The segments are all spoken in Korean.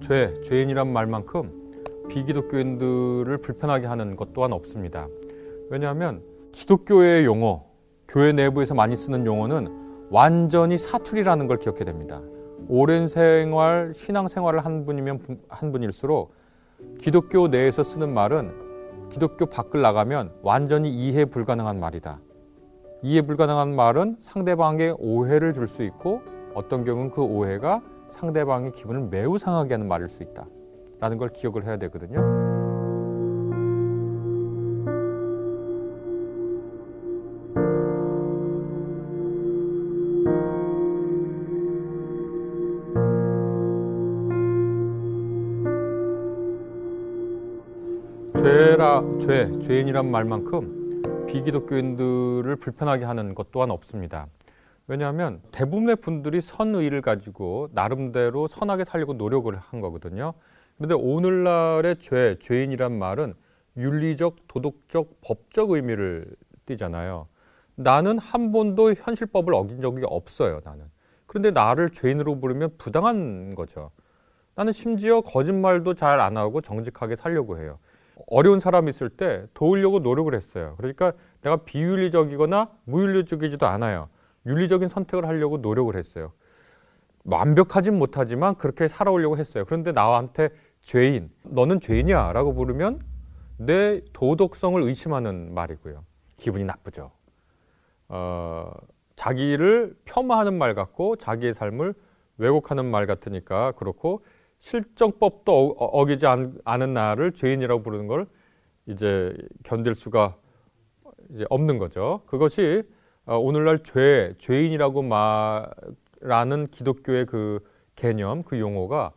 죄, 죄인이란 말만큼 비기독교인들을 불편하게 하는 것 또한 없습니다. 왜냐하면 기독교의 용어, 교회 내부에서 많이 쓰는 용어는 완전히 사투리라는 걸 기억해야 됩니다. 오랜 생활, 신앙 생활을 한 분이면 한 분일수록 기독교 내에서 쓰는 말은 기독교 밖을 나가면 완전히 이해 불가능한 말이다. 이해 불가능한 말은 상대방에게 오해를 줄 수 있고 어떤 경우는 그 오해가 상대방의 기분을 매우 상하게 하는 말일 수 있다. 라는 걸 기억을 해야 되거든요. 죄라 죄 죄인이란 말만큼 비기독교인들을 불편하게 하는 것 또한 없습니다. 왜냐하면 대부분의 분들이 선의를 가지고 나름대로 선하게 살려고 노력을 한 거거든요. 그런데 오늘날의 죄, 죄인이란 말은 윤리적, 도덕적, 법적 의미를 띠잖아요. 나는 한 번도 현실법을 어긴 적이 없어요, 나는. 그런데 나를 죄인으로 부르면 부당한 거죠. 나는 심지어 거짓말도 잘 안 하고 정직하게 살려고 해요. 어려운 사람이 있을 때 도우려고 노력을 했어요. 그러니까 내가 비윤리적이거나 무윤리적이지도 않아요. 윤리적인 선택을 하려고 노력을 했어요. 완벽하진 못하지만 그렇게 살아오려고 했어요. 그런데 나한테 죄인, 너는 죄인이야 라고 부르면 내 도덕성을 의심하는 말이고요. 기분이 나쁘죠. 어, 자기를 폄하하는 말 같고 자기의 삶을 왜곡하는 말 같으니까 그렇고 실정법도 어, 기지 않은 나를 죄인이라고 부르는 걸 이제 견딜 수가 이제 없는 거죠. 그것이 어, 오늘날 죄, 죄인이라고 말하는 기독교의 그 개념, 그 용어가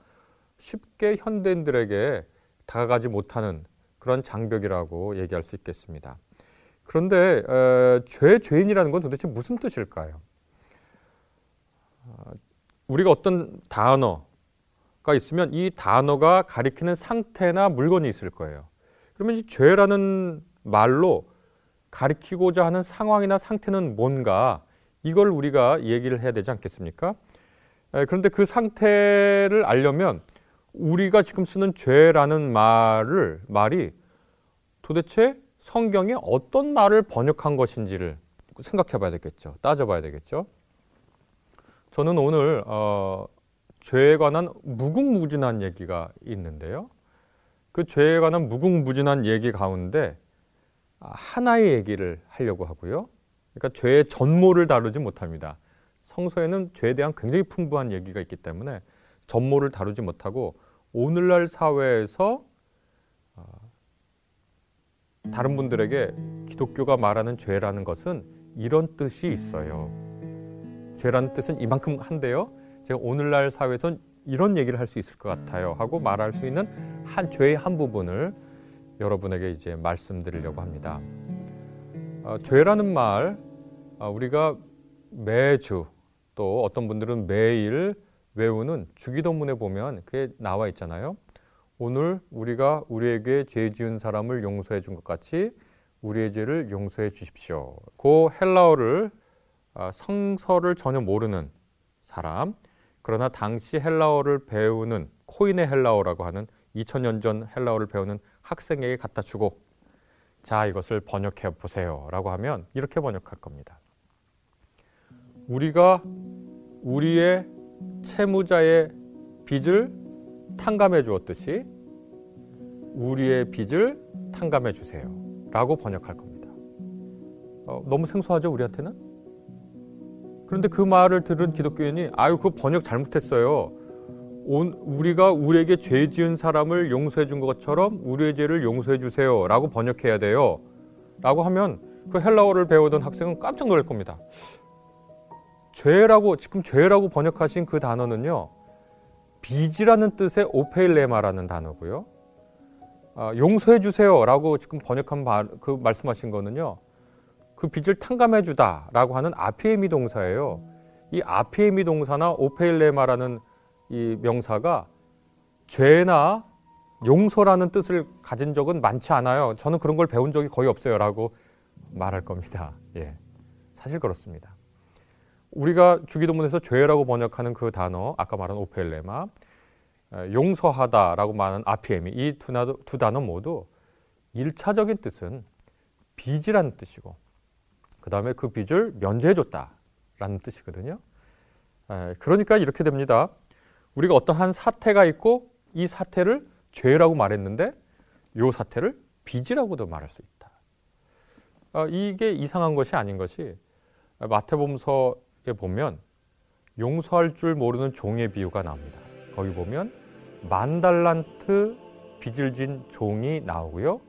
쉽게 현대인들에게 다가가지 못하는 그런 장벽이라고 얘기할 수 있겠습니다. 그런데 에, 죄, 죄인이라는 건 도대체 무슨 뜻일까요? 어, 우리가 어떤 단어가 있으면 이 단어가 가리키는 상태나 물건이 있을 거예요. 그러면 이 죄라는 말로 가리키고자 하는 상황이나 상태는 뭔가 이걸 우리가 얘기를 해야 되지 않겠습니까? 그런데 그 상태를 알려면 우리가 지금 쓰는 죄라는 말을 말이 도대체 성경에 어떤 말을 번역한 것인지를 생각해 봐야 되겠죠. 따져봐야 되겠죠. 저는 오늘 어, 죄에 관한 무궁무진한 얘기가 있는데요. 그 죄에 관한 무궁무진한 얘기 가운데 하나의 얘기를 하려고 하고요. 그러니까 죄의 전모를 다루지 못합니다. 성서에는 죄에 대한 굉장히 풍부한 얘기가 있기 때문에 전모를 다루지 못하고 오늘날 사회에서 어, 다른 분들에게 기독교가 말하는 죄라는 것은 이런 뜻이 있어요. 죄라는 뜻은 이만큼 한데요. 제가 오늘날 사회에선 이런 얘기를 할 수 있을 것 같아요. 하고 말할 수 있는 한 죄의 한 부분을 여러분에게 이제 말씀드리려고 합니다. 어, 죄라는 말 어, 우리가 매주 또 어떤 분들은 매일 외우는 주기도문에 보면 그게 나와 있잖아요. 오늘 우리가 우리에게 죄 지은 사람을 용서해 준 것 같이 우리의 죄를 용서해 주십시오. 그 헬라어를 어, 성서를 전혀 모르는 사람 그러나 당시 헬라어를 배우는 코인의 헬라어라고 하는 2000년 전 헬라어를 배우는 학생에게 갖다 주고 자 이것을 번역해 보세요 라고 하면 이렇게 번역할 겁니다. 우리가 우리의 채무자의 빚을 탕감해 주었듯이 우리의 빚을 탕감해 주세요 라고 번역할 겁니다. 어, 너무 생소하죠 우리한테는? 그런데 그 말을 들은 기독교인이 아유 그 번역 잘못했어요. 우리가 우리에게 죄 지은 사람을 용서해 준 것처럼 우리의 죄를 용서해 주세요 라고 번역해야 돼요. 라고 하면 그 헬라어를 배우던 학생은 깜짝 놀랄 겁니다. 죄라고 지금 죄라고 번역하신 그 단어는요 빚이라는 뜻의 오페일레마라는 단어고요. 아, 용서해 주세요 라고 지금 번역한 말, 그 말씀하신 거는요 그 빚을 탕감해 주다 라고 하는 아피에미 동사예요. 이 아피에미 동사나 오페일레마라는 이 명사가 죄나 용서라는 뜻을 가진 적은 많지 않아요. 저는 그런 걸 배운 적이 거의 없어요라고 말할 겁니다. 예. 사실 그렇습니다. 우리가 주기도문에서 죄라고 번역하는 그 단어, 아까 말한 오펠레마, 용서하다라고 말하는 RPM이 이두 단어, 모두 일차적인 뜻은 빚이라는 뜻이고 그 다음에 그 빚을 면제해 줬다라는 뜻이거든요. 그러니까 이렇게 됩니다. 우리가 어떤 한 사태가 있고 이 사태를 죄라고 말했는데 이 사태를 빚이라고도 말할 수 있다. 아, 이게 이상한 것이 아닌 것이 마태복음서에 보면 용서할 줄 모르는 종의 비유가 나옵니다. 거기 보면 만 달란트 빚을 진 종이 나오고요.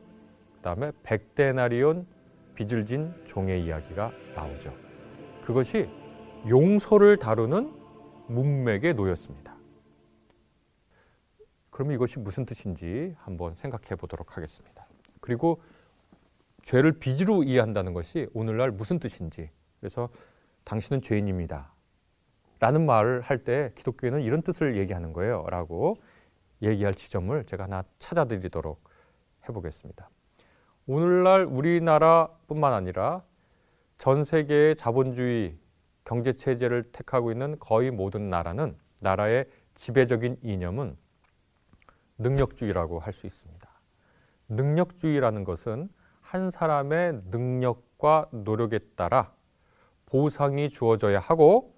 그다음에 백 데나리온 빚을 진 종의 이야기가 나오죠. 그것이 용서를 다루는 문맥에 놓였습니다. 그럼 이것이 무슨 뜻인지 한번 생각해 보도록 하겠습니다. 그리고 죄를 빚으로 이해한다는 것이 오늘날 무슨 뜻인지 그래서 당신은 죄인입니다. 라는 말을 할 때 기독교에는 이런 뜻을 얘기하는 거예요. 라고 얘기할 지점을 제가 하나 찾아드리도록 해보겠습니다. 오늘날 우리나라뿐만 아니라 전 세계의 자본주의 경제 체제를 택하고 있는 거의 모든 나라는 나라의 지배적인 이념은 능력주의라고 할 수 있습니다. 능력주의라는 것은 한 사람의 능력과 노력에 따라 보상이 주어져야 하고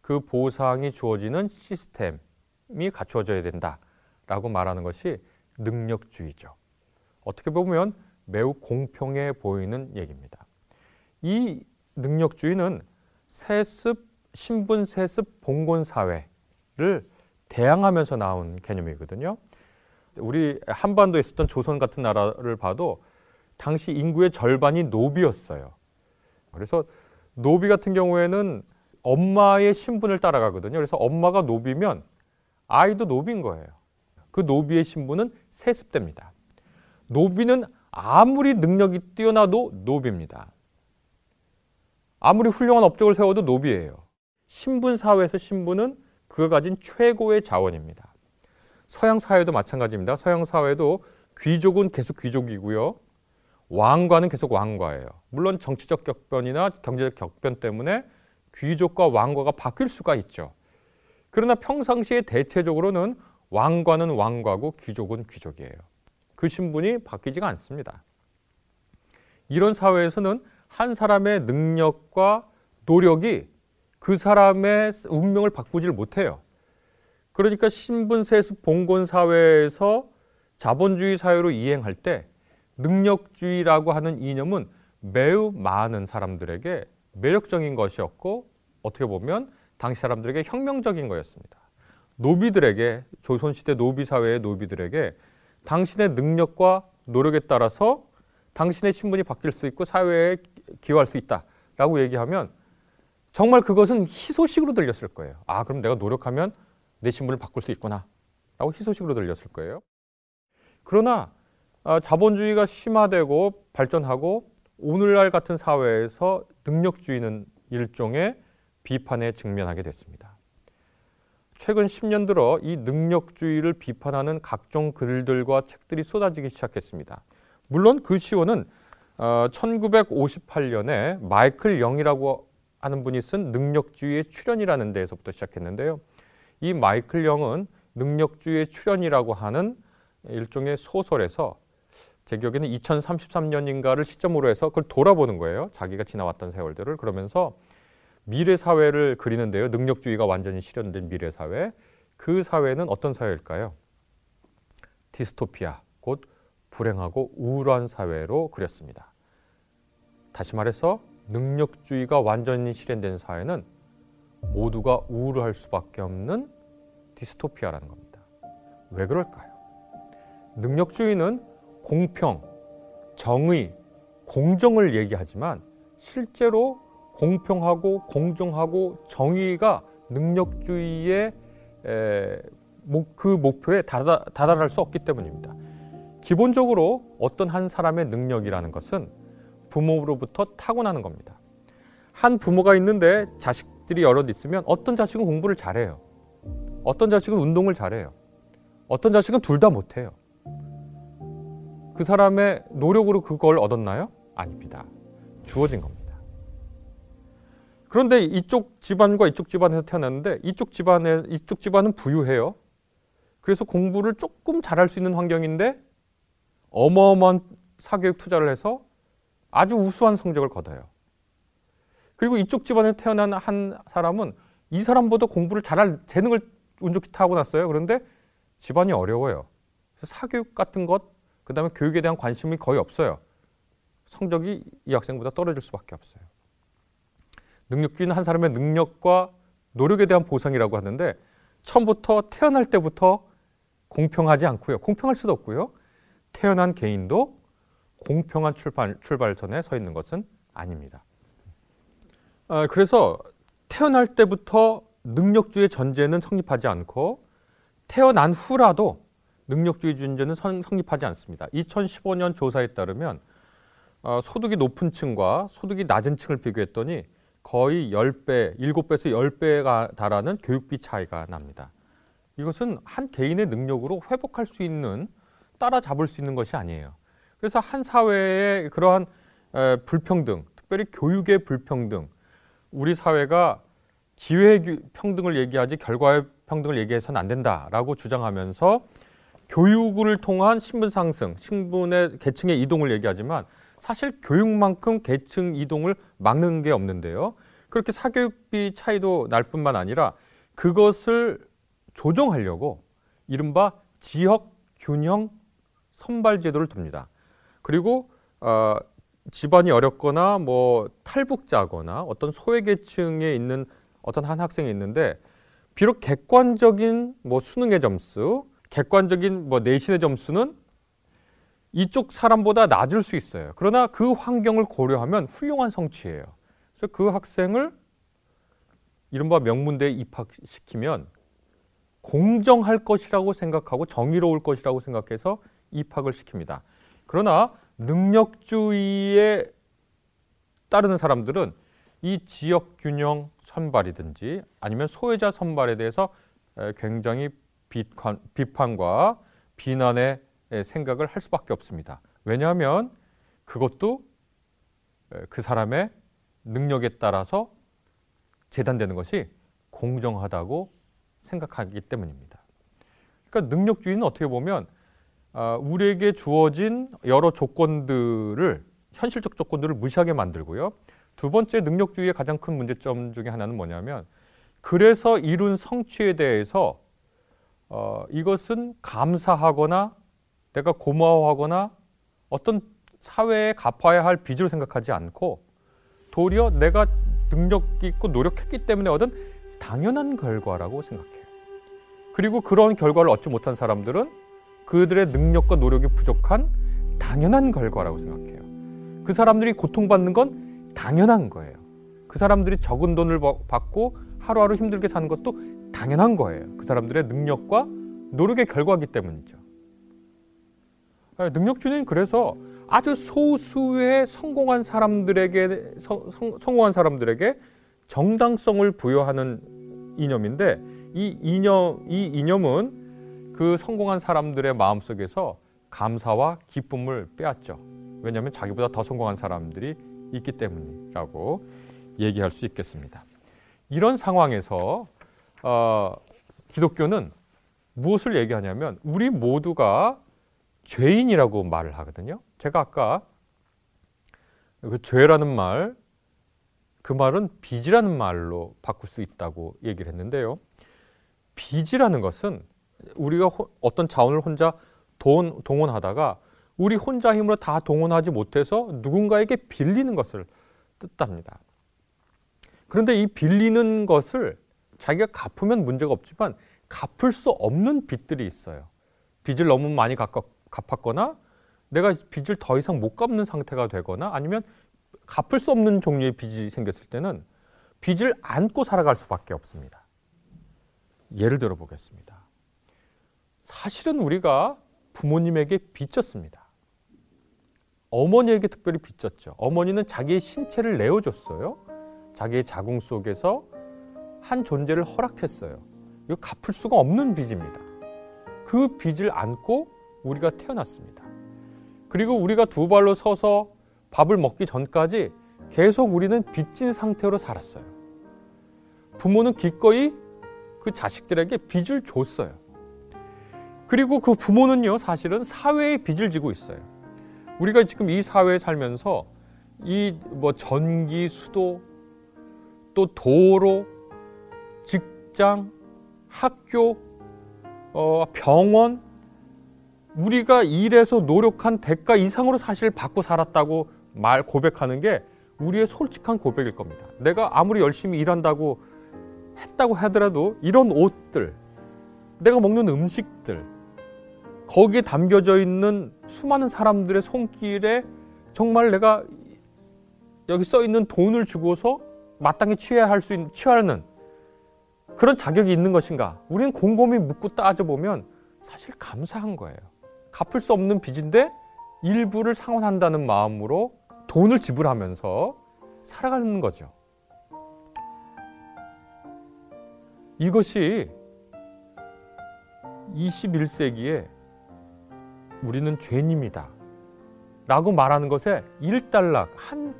그 보상이 주어지는 시스템이 갖추어져야 된다라고 말하는 것이 능력주의죠. 어떻게 보면 매우 공평해 보이는 얘기입니다. 이 능력주의는 세습, 신분 세습 봉건 사회를 대항하면서 나온 개념이거든요. 우리 한반도에 있었던 조선 같은 나라를 봐도 당시 인구의 절반이 노비였어요. 그래서 노비 같은 경우에는 엄마의 신분을 따라가거든요. 그래서 엄마가 노비면 아이도 노비인 거예요. 그 노비의 신분은 세습됩니다. 노비는 아무리 능력이 뛰어나도 노비입니다. 아무리 훌륭한 업적을 세워도 노비예요. 신분 사회에서 신분은 그가 가진 최고의 자원입니다. 서양 사회도 마찬가지입니다. 서양 사회도 귀족은 계속 귀족이고요. 왕과는 계속 왕과예요. 물론 정치적 격변이나 경제적 격변 때문에 귀족과 왕과가 바뀔 수가 있죠. 그러나 평상시에 대체적으로는 왕과는 왕과고 귀족은 귀족이에요. 그 신분이 바뀌지가 않습니다. 이런 사회에서는 한 사람의 능력과 노력이 그 사람의 운명을 바꾸질 못해요. 그러니까 신분세습 봉건 사회에서 자본주의 사회로 이행할 때 능력주의라고 하는 이념은 매우 많은 사람들에게 매력적인 것이었고 어떻게 보면 당시 사람들에게 혁명적인 거였습니다. 노비들에게 조선시대 노비 사회의 노비들에게 당신의 능력과 노력에 따라서 당신의 신분이 바뀔 수 있고 사회에 기여할 수 있다라고 얘기하면 정말 그것은 희소식으로 들렸을 거예요. 아, 그럼 내가 노력하면 내 신분을 바꿀 수 있구나. 라고 희소식으로 들렸을 거예요. 그러나 아, 자본주의가 심화되고 발전하고 오늘날 같은 사회에서 능력주의는 일종의 비판에 직면하게 됐습니다. 최근 10년 들어 이 능력주의를 비판하는 각종 글들과 책들이 쏟아지기 시작했습니다. 물론 그 시호는 1958년에 어, 마이클 영이라고 하는 분이 쓴 능력주의의 출현이라는 데에서부터 시작했는데요. 이 마이클 영은 능력주의의 출현이라고 하는 일종의 소설에서 제 기억에는 2033년인가를 시점으로 해서 그걸 돌아보는 거예요. 자기가 지나왔던 세월들을 그러면서 미래 사회를 그리는데요. 능력주의가 완전히 실현된 미래 사회. 그 사회는 어떤 사회일까요? 디스토피아, 곧 불행하고 우울한 사회로 그렸습니다. 다시 말해서 능력주의가 완전히 실현된 사회는 모두가 우울할 수밖에 없는 디스토피아라는 겁니다. 왜 그럴까요? 능력주의는 공평, 정의, 공정을 얘기하지만 실제로 공평하고 공정하고 정의가 능력주의의 에, 그 목표에 다다, 다다를 수 없기 때문입니다. 기본적으로 어떤 한 사람의 능력이라는 것은 부모로부터 타고나는 겁니다. 한 부모가 있는데 자식 들이 여럿 있으면 어떤 자식은 공부를 잘해요. 어떤 자식은 운동을 잘해요. 어떤 자식은 둘 다 못해요. 그 사람의 노력으로 그걸 얻었나요? 아닙니다. 주어진 겁니다. 그런데 이쪽 집안과 이쪽 집안에서 태어났는데 이쪽 집안에 이쪽 집안은 부유해요. 그래서 공부를 조금 잘할 수 있는 환경인데 어마어마한 사교육 투자를 해서 아주 우수한 성적을 거둬요. 그리고 이쪽 집안에 태어난 한 사람은 이 사람보다 공부를 잘할 재능을 운 좋게 타고났어요. 그런데 집안이 어려워요. 그래서 사교육 같은 것, 그 다음에 교육에 대한 관심이 거의 없어요. 성적이 이 학생보다 떨어질 수밖에 없어요. 능력주의는 한 사람의 능력과 노력에 대한 보상이라고 하는데 처음부터 태어날 때부터 공평하지 않고요. 공평할 수도 없고요. 태어난 개인도 공평한 출발, 출발선에 서 있는 것은 아닙니다. 아, 그래서 태어날 때부터 능력주의 전제는 성립하지 않고 태어난 후라도 능력주의 전제는 성립하지 않습니다. 2015년 조사에 따르면 어, 소득이 높은 층과 소득이 낮은 층을 비교했더니 거의 10배, 7배에서 10배가 달하는 교육비 차이가 납니다. 이것은 한 개인의 능력으로 회복할 수 있는 따라잡을 수 있는 것이 아니에요. 그래서 한 사회의 그러한 불평등, 특별히 교육의 불평등, 우리 사회가 기회 평등을 얘기하지 결과의 평등을 얘기해서는 안 된다라고 주장하면서 교육을 통한 신분 상승, 신분의 계층의 이동을 얘기하지만 사실 교육만큼 계층 이동을 막는 게 없는데요. 그렇게 사교육비 차이도 날 뿐만 아니라 그것을 조정하려고 이른바 지역 균형 선발 제도를 둡니다. 그리고 어, 집안이 어렵거나 뭐 탈북자거나 어떤 소외계층에 있는 어떤 한 학생이 있는데 비록 객관적인 뭐 수능의 점수, 객관적인 뭐 내신의 점수는 이쪽 사람보다 낮을 수 있어요. 그러나 그 환경을 고려하면 훌륭한 성취예요. 그래서 그 학생을 이른바 명문대에 입학시키면 공정할 것이라고 생각하고 정의로울 것이라고 생각해서 입학을 시킵니다. 그러나 능력주의에 따르는 사람들은 이 지역 균형 선발이든지 아니면 소외자 선발에 대해서 굉장히 비판과 비난의 생각을 할 수밖에 없습니다. 왜냐하면 그것도 그 사람의 능력에 따라서 재단되는 것이 공정하다고 생각하기 때문입니다. 그러니까 능력주의는 어떻게 보면 아, 우리에게 주어진 여러 조건들을 현실적 조건들을 무시하게 만들고요. 두 번째 능력주의의 가장 큰 문제점 중에 하나는 뭐냐면 그래서 이룬 성취에 대해서 어, 이것은 감사하거나 내가 고마워하거나 어떤 사회에 갚아야 할 빚으로 생각하지 않고 도리어 내가 능력 있고 노력했기 때문에 얻은 당연한 결과라고 생각해요. 그리고 그런 결과를 얻지 못한 사람들은 그들의 능력과 노력이 부족한 당연한 결과라고 생각해요. 그 사람들이 고통받는 건 당연한 거예요. 그 사람들이 적은 돈을 받고 하루하루 힘들게 사는 것도 당연한 거예요. 그 사람들의 능력과 노력의 결과이기 때문이죠. 아, 능력주는 그래서 아주 소수의 성공한 사람들에게 성, 성공한 사람들에게 정당성을 부여하는 이념인데 이 이념 이 이념은 그 성공한 사람들의 마음 속에서 감사와 기쁨을 빼앗죠. 왜냐하면 자기보다 더 성공한 사람들이 있기 때문이라고 얘기할 수 있겠습니다. 이런 상황에서 어, 기독교는 무엇을 얘기하냐면 우리 모두가 죄인이라고 말을 하거든요. 제가 아까 그 죄라는 말, 그 말은 빚이라는 말로 바꿀 수 있다고 얘기를 했는데요. 빚이라는 것은 우리가 어떤 자원을 혼자 돈, 동원하다가 우리 혼자 힘으로 다 동원하지 못해서 누군가에게 빌리는 것을 뜻합니다. 그런데 이 빌리는 것을 자기가 갚으면 문제가 없지만 갚을 수 없는 빚들이 있어요. 빚을 너무 많이 갚았거나 내가 빚을 더 이상 못 갚는 상태가 되거나 아니면 갚을 수 없는 종류의 빚이 생겼을 때는 빚을 안고 살아갈 수밖에 없습니다. 예를 들어 보겠습니다. 사실은 우리가 부모님에게 빚졌습니다. 어머니에게 특별히 빚졌죠. 어머니는 자기의 신체를 내어줬어요. 자기의 자궁 속에서 한 존재를 허락했어요. 이거 갚을 수가 없는 빚입니다. 그 빚을 안고 우리가 태어났습니다. 그리고 우리가 두 발로 서서 밥을 먹기 전까지 계속 우리는 빚진 상태로 살았어요. 부모는 기꺼이 그 자식들에게 빚을 줬어요. 그리고 그 부모는요, 사실은 사회의 빚을 지고 있어요. 우리가 지금 이 사회에 살면서 이 뭐 전기, 수도, 또 도로, 직장, 학교, 어, 병원, 우리가 일해서 노력한 대가 이상으로 사실 받고 살았다고 말 고백하는 게 우리의 솔직한 고백일 겁니다. 내가 아무리 열심히 일한다고 했다고 하더라도 이런 옷들, 내가 먹는 음식들, 거기에 담겨져 있는 수많은 사람들의 손길에 정말 내가 여기 써 있는 돈을 주고서 마땅히 취해야 할 수 있는 취하는 그런 자격이 있는 것인가? 우리는 곰곰이 묻고 따져보면 사실 감사한 거예요. 갚을 수 없는 빚인데 일부를 상환한다는 마음으로 돈을 지불하면서 살아가는 거죠. 이것이 21세기에 우리는 죄인입니다. 라고 말하는 것에 일단락, 한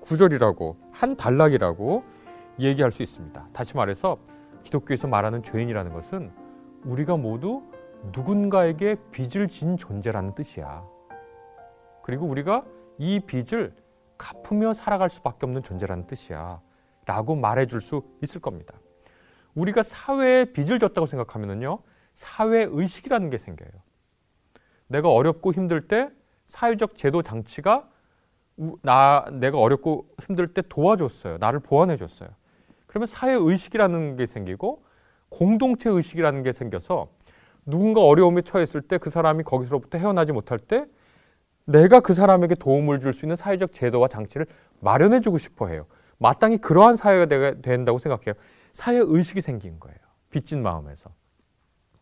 구절이라고, 한 단락이라고 얘기할 수 있습니다. 다시 말해서 기독교에서 말하는 죄인이라는 것은 우리가 모두 누군가에게 빚을 진 존재라는 뜻이야. 그리고 우리가 이 빚을 갚으며 살아갈 수밖에 없는 존재라는 뜻이야. 라고 말해줄 수 있을 겁니다. 우리가 사회에 빚을 졌다고 생각하면요. 사회 의식이라는 게 생겨요. 내가 어렵고 힘들 때 사회적 제도 장치가 나, 내가 어렵고 힘들 때 도와줬어요. 나를 보완해 줬어요. 그러면 사회 의식이라는 게 생기고 공동체 의식이라는 게 생겨서 누군가 어려움에 처했을 때 그 사람이 거기서부터 헤어나지 못할 때 내가 그 사람에게 도움을 줄 수 있는 사회적 제도와 장치를 마련해 주고 싶어 해요. 마땅히 그러한 사회가 된다고 생각해요. 사회 의식이 생긴 거예요. 빚진 마음에서.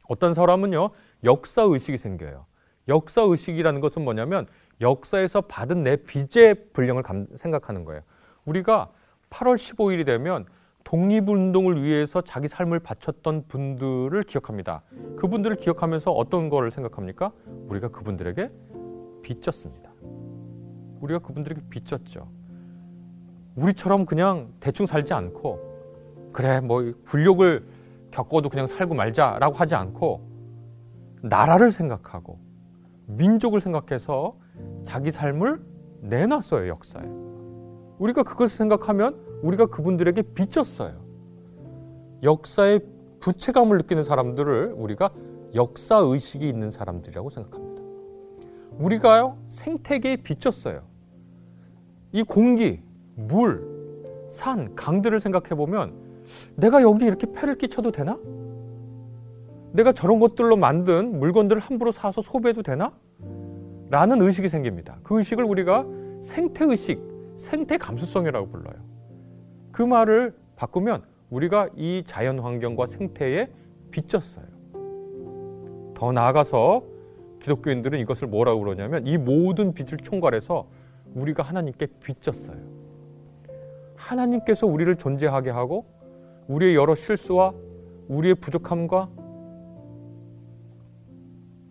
어떤 사람은요, 역사 의식이 생겨요. 역사 의식이라는 것은 뭐냐면 역사에서 받은 내 빚의 분량을 생각하는 거예요. 우리가 8월 15일이 되면 독립운동을 위해서 자기 삶을 바쳤던 분들을 기억합니다. 그분들을 기억하면서 어떤 거를 생각합니까? 우리가 그분들에게 빚졌습니다. 우리가 그분들에게 빚졌죠. 우리처럼 그냥 대충 살지 않고 그래 뭐 굴욕을 겪어도 그냥 살고 말자라고 하지 않고 나라를 생각하고 민족을 생각해서 자기 삶을 내놨어요 역사에. 우리가 그것을 생각하면 우리가 그분들에게 빚졌어요. 역사의 부채감을 느끼는 사람들을 우리가 역사 의식이 있는 사람들이라고 생각합니다. 우리가요 생태계에 빚졌어요. 이 공기, 물, 산, 강들을 생각해 보면 내가 여기 이렇게 폐를 끼쳐도 되나? 내가 저런 것들로 만든 물건들을 함부로 사서 소비해도 되나? 라는 의식이 생깁니다. 그 의식을 우리가 생태의식, 생태감수성이라고 불러요. 그 말을 바꾸면 우리가 이 자연 환경과 생태에 빚졌어요. 더 나아가서 기독교인들은 이것을 뭐라고 그러냐면 이 모든 빚을 총괄해서 우리가 하나님께 빚졌어요. 하나님께서 우리를 존재하게 하고 우리의 여러 실수와 우리의 부족함과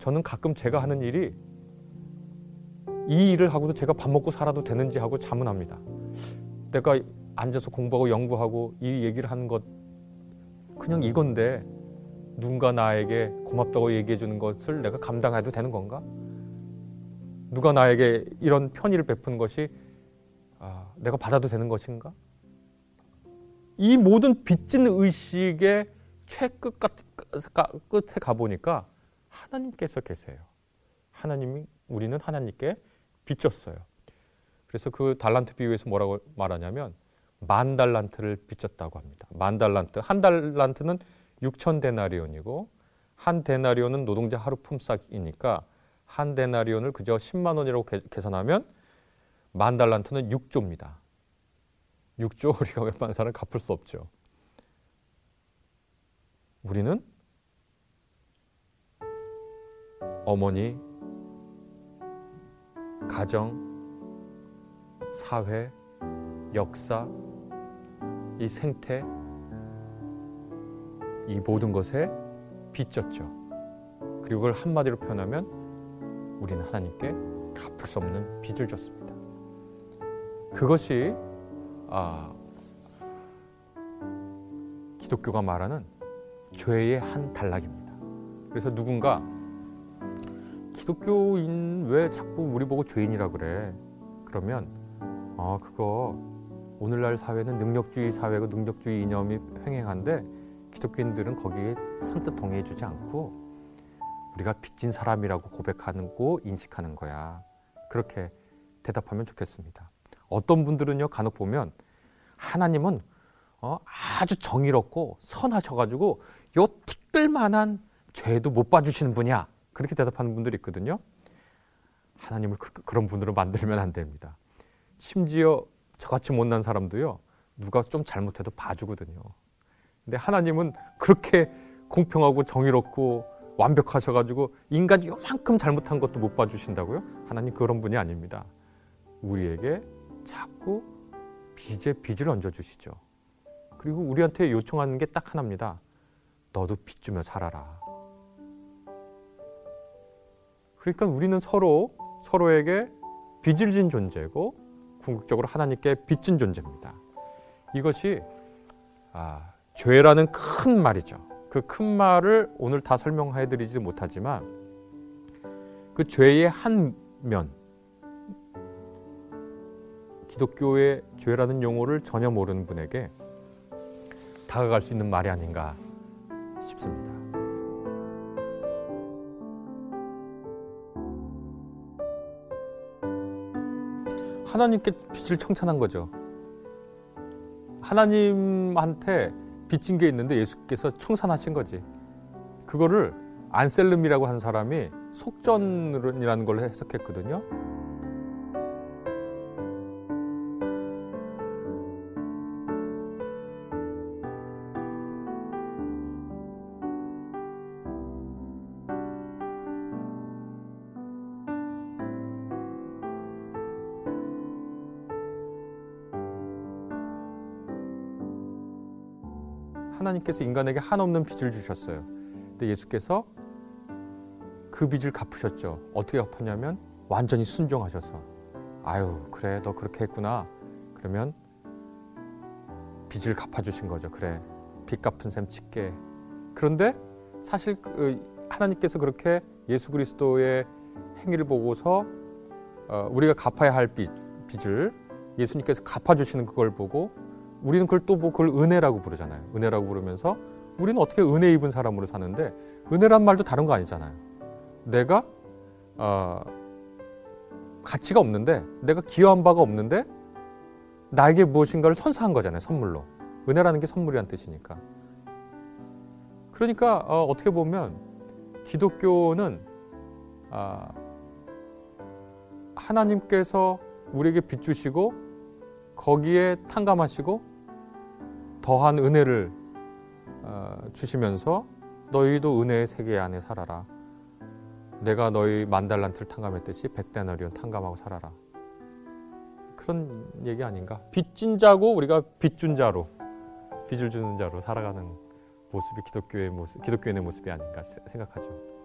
저는 가끔 제가 하는 일이 이 일을 하고도 제가 밥 먹고 살아도 되는지 하고 자문합니다. 내가 앉아서 공부하고 연구하고 이 얘기를 하는 것 그냥 이건데 누군가 나에게 고맙다고 얘기해 주는 것을 내가 감당해도 되는 건가? 누가 나에게 이런 편의를 베푸는 것이 아, 내가 받아도 되는 것인가? 이 모든 빚진 의식의 최끝 끝에 가보니까 하나님께서 계세요. 하나님이 우리는 하나님께 빚졌어요. 그래서 그 달란트 비유에서 뭐라고 말하냐면 만 달란트를 빚졌다고 합니다. 만 달란트 한 달란트는 6천 데나리온이고 한 데나리온은 노동자 하루 품삯이니까 한 데나리온을 그저 10만 원이라고 계산하면 만 달란트는 6조입니다. 6조 우리가 웬만사는 갚을 수 없죠. 우리는 어머니, 가정, 사회, 역사, 이 생태, 이 모든 것에 빚졌죠. 그리고 그걸 한마디로 표현하면 우리는 하나님께 갚을 수 없는 빚을 졌습니다. 그것이 아, 기독교가 말하는 죄의 한 단락입니다. 그래서 누군가 기독교인 왜 자꾸 우리 보고 죄인이라 그래? 그러면 아 그거 오늘날 사회는 능력주의 사회고 능력주의 이념이 횡행한데 기독교인들은 거기에 선뜻 동의해주지 않고 우리가 빚진 사람이라고 고백하는 거 인식하는 거야. 그렇게 대답하면 좋겠습니다. 어떤 분들은요 간혹 보면 하나님은 어, 아주 정의롭고 선하셔가지고 요 티끌만한 죄도 못 봐주시는 분이야. 그렇게 대답하는 분들이 있거든요. 하나님을 그, 그런 분으로 만들면 안 됩니다. 심지어 저같이 못난 사람도요. 누가 좀 잘못해도 봐주거든요. 근데 하나님은 그렇게 공평하고 정의롭고 완벽하셔가지고 인간이 요만큼 잘못한 것도 못 봐주신다고요? 하나님 그런 분이 아닙니다. 우리에게 자꾸 빚에 빚을 얹어주시죠. 그리고 우리한테 요청하는 게 딱 하나입니다. 너도 빚 주며 살아라. 그러니까 우리는 서로 서로에게 빚을 진 존재고 궁극적으로 하나님께 빚진 존재입니다. 이것이 아, 죄라는 큰 말이죠. 그 큰 말을 오늘 다 설명해 드리지 못하지만 그 죄의 한 면, 기독교의 죄라는 용어를 전혀 모르는 분에게 다가갈 수 있는 말이 아닌가 싶습니다. 하나님께 빚을 청산한 거죠. 하나님한테 빚진 게 있는데 예수께서 청산하신 거지. 그거를 안셀름이라고 한 사람이 속전이라는 걸 해석했거든요. 하나님께서 인간에게 한없는 빚을 주셨어요. 근데 예수께서 그 빚을 갚으셨죠. 어떻게 갚았냐면 완전히 순종하셔서 아유 그래 너 그렇게 했구나. 그러면 빚을 갚아주신 거죠. 그래 빚 갚은 셈 칠게. 그런데 사실 그 하나님께서 그렇게 예수 그리스도의 행위를 보고서 어, 우리가 갚아야 할 빚, 빚을 예수님께서 갚아주시는 그걸 보고 우리는 그걸 또 뭐 그걸 은혜라고 부르잖아요. 은혜라고 부르면서 우리는 어떻게 은혜 입은 사람으로 사는데 은혜란 말도 다른 거 아니잖아요. 내가 어, 가치가 없는데 내가 기여한 바가 없는데 나에게 무엇인가를 선사한 거잖아요. 선물로. 은혜라는 게 선물이란 뜻이니까. 그러니까 어, 떻게 보면 기독교는 어, 하나님께서 우리에게 빚 주시고 거기에 탕감하시고 더한 은혜를 어, 주시면서 너희도 은혜의 세계 안에 살아라. 내가 너희 만달란트를 탕감했듯이 백대나리온 탕감하고 살아라. 그런 얘기 아닌가? 빚진 자고 우리가 빚준 자로 빚을 주는 자로 살아가는 모습이 기독교의 모습, 기독교인의 모습이 아닌가 생각하죠.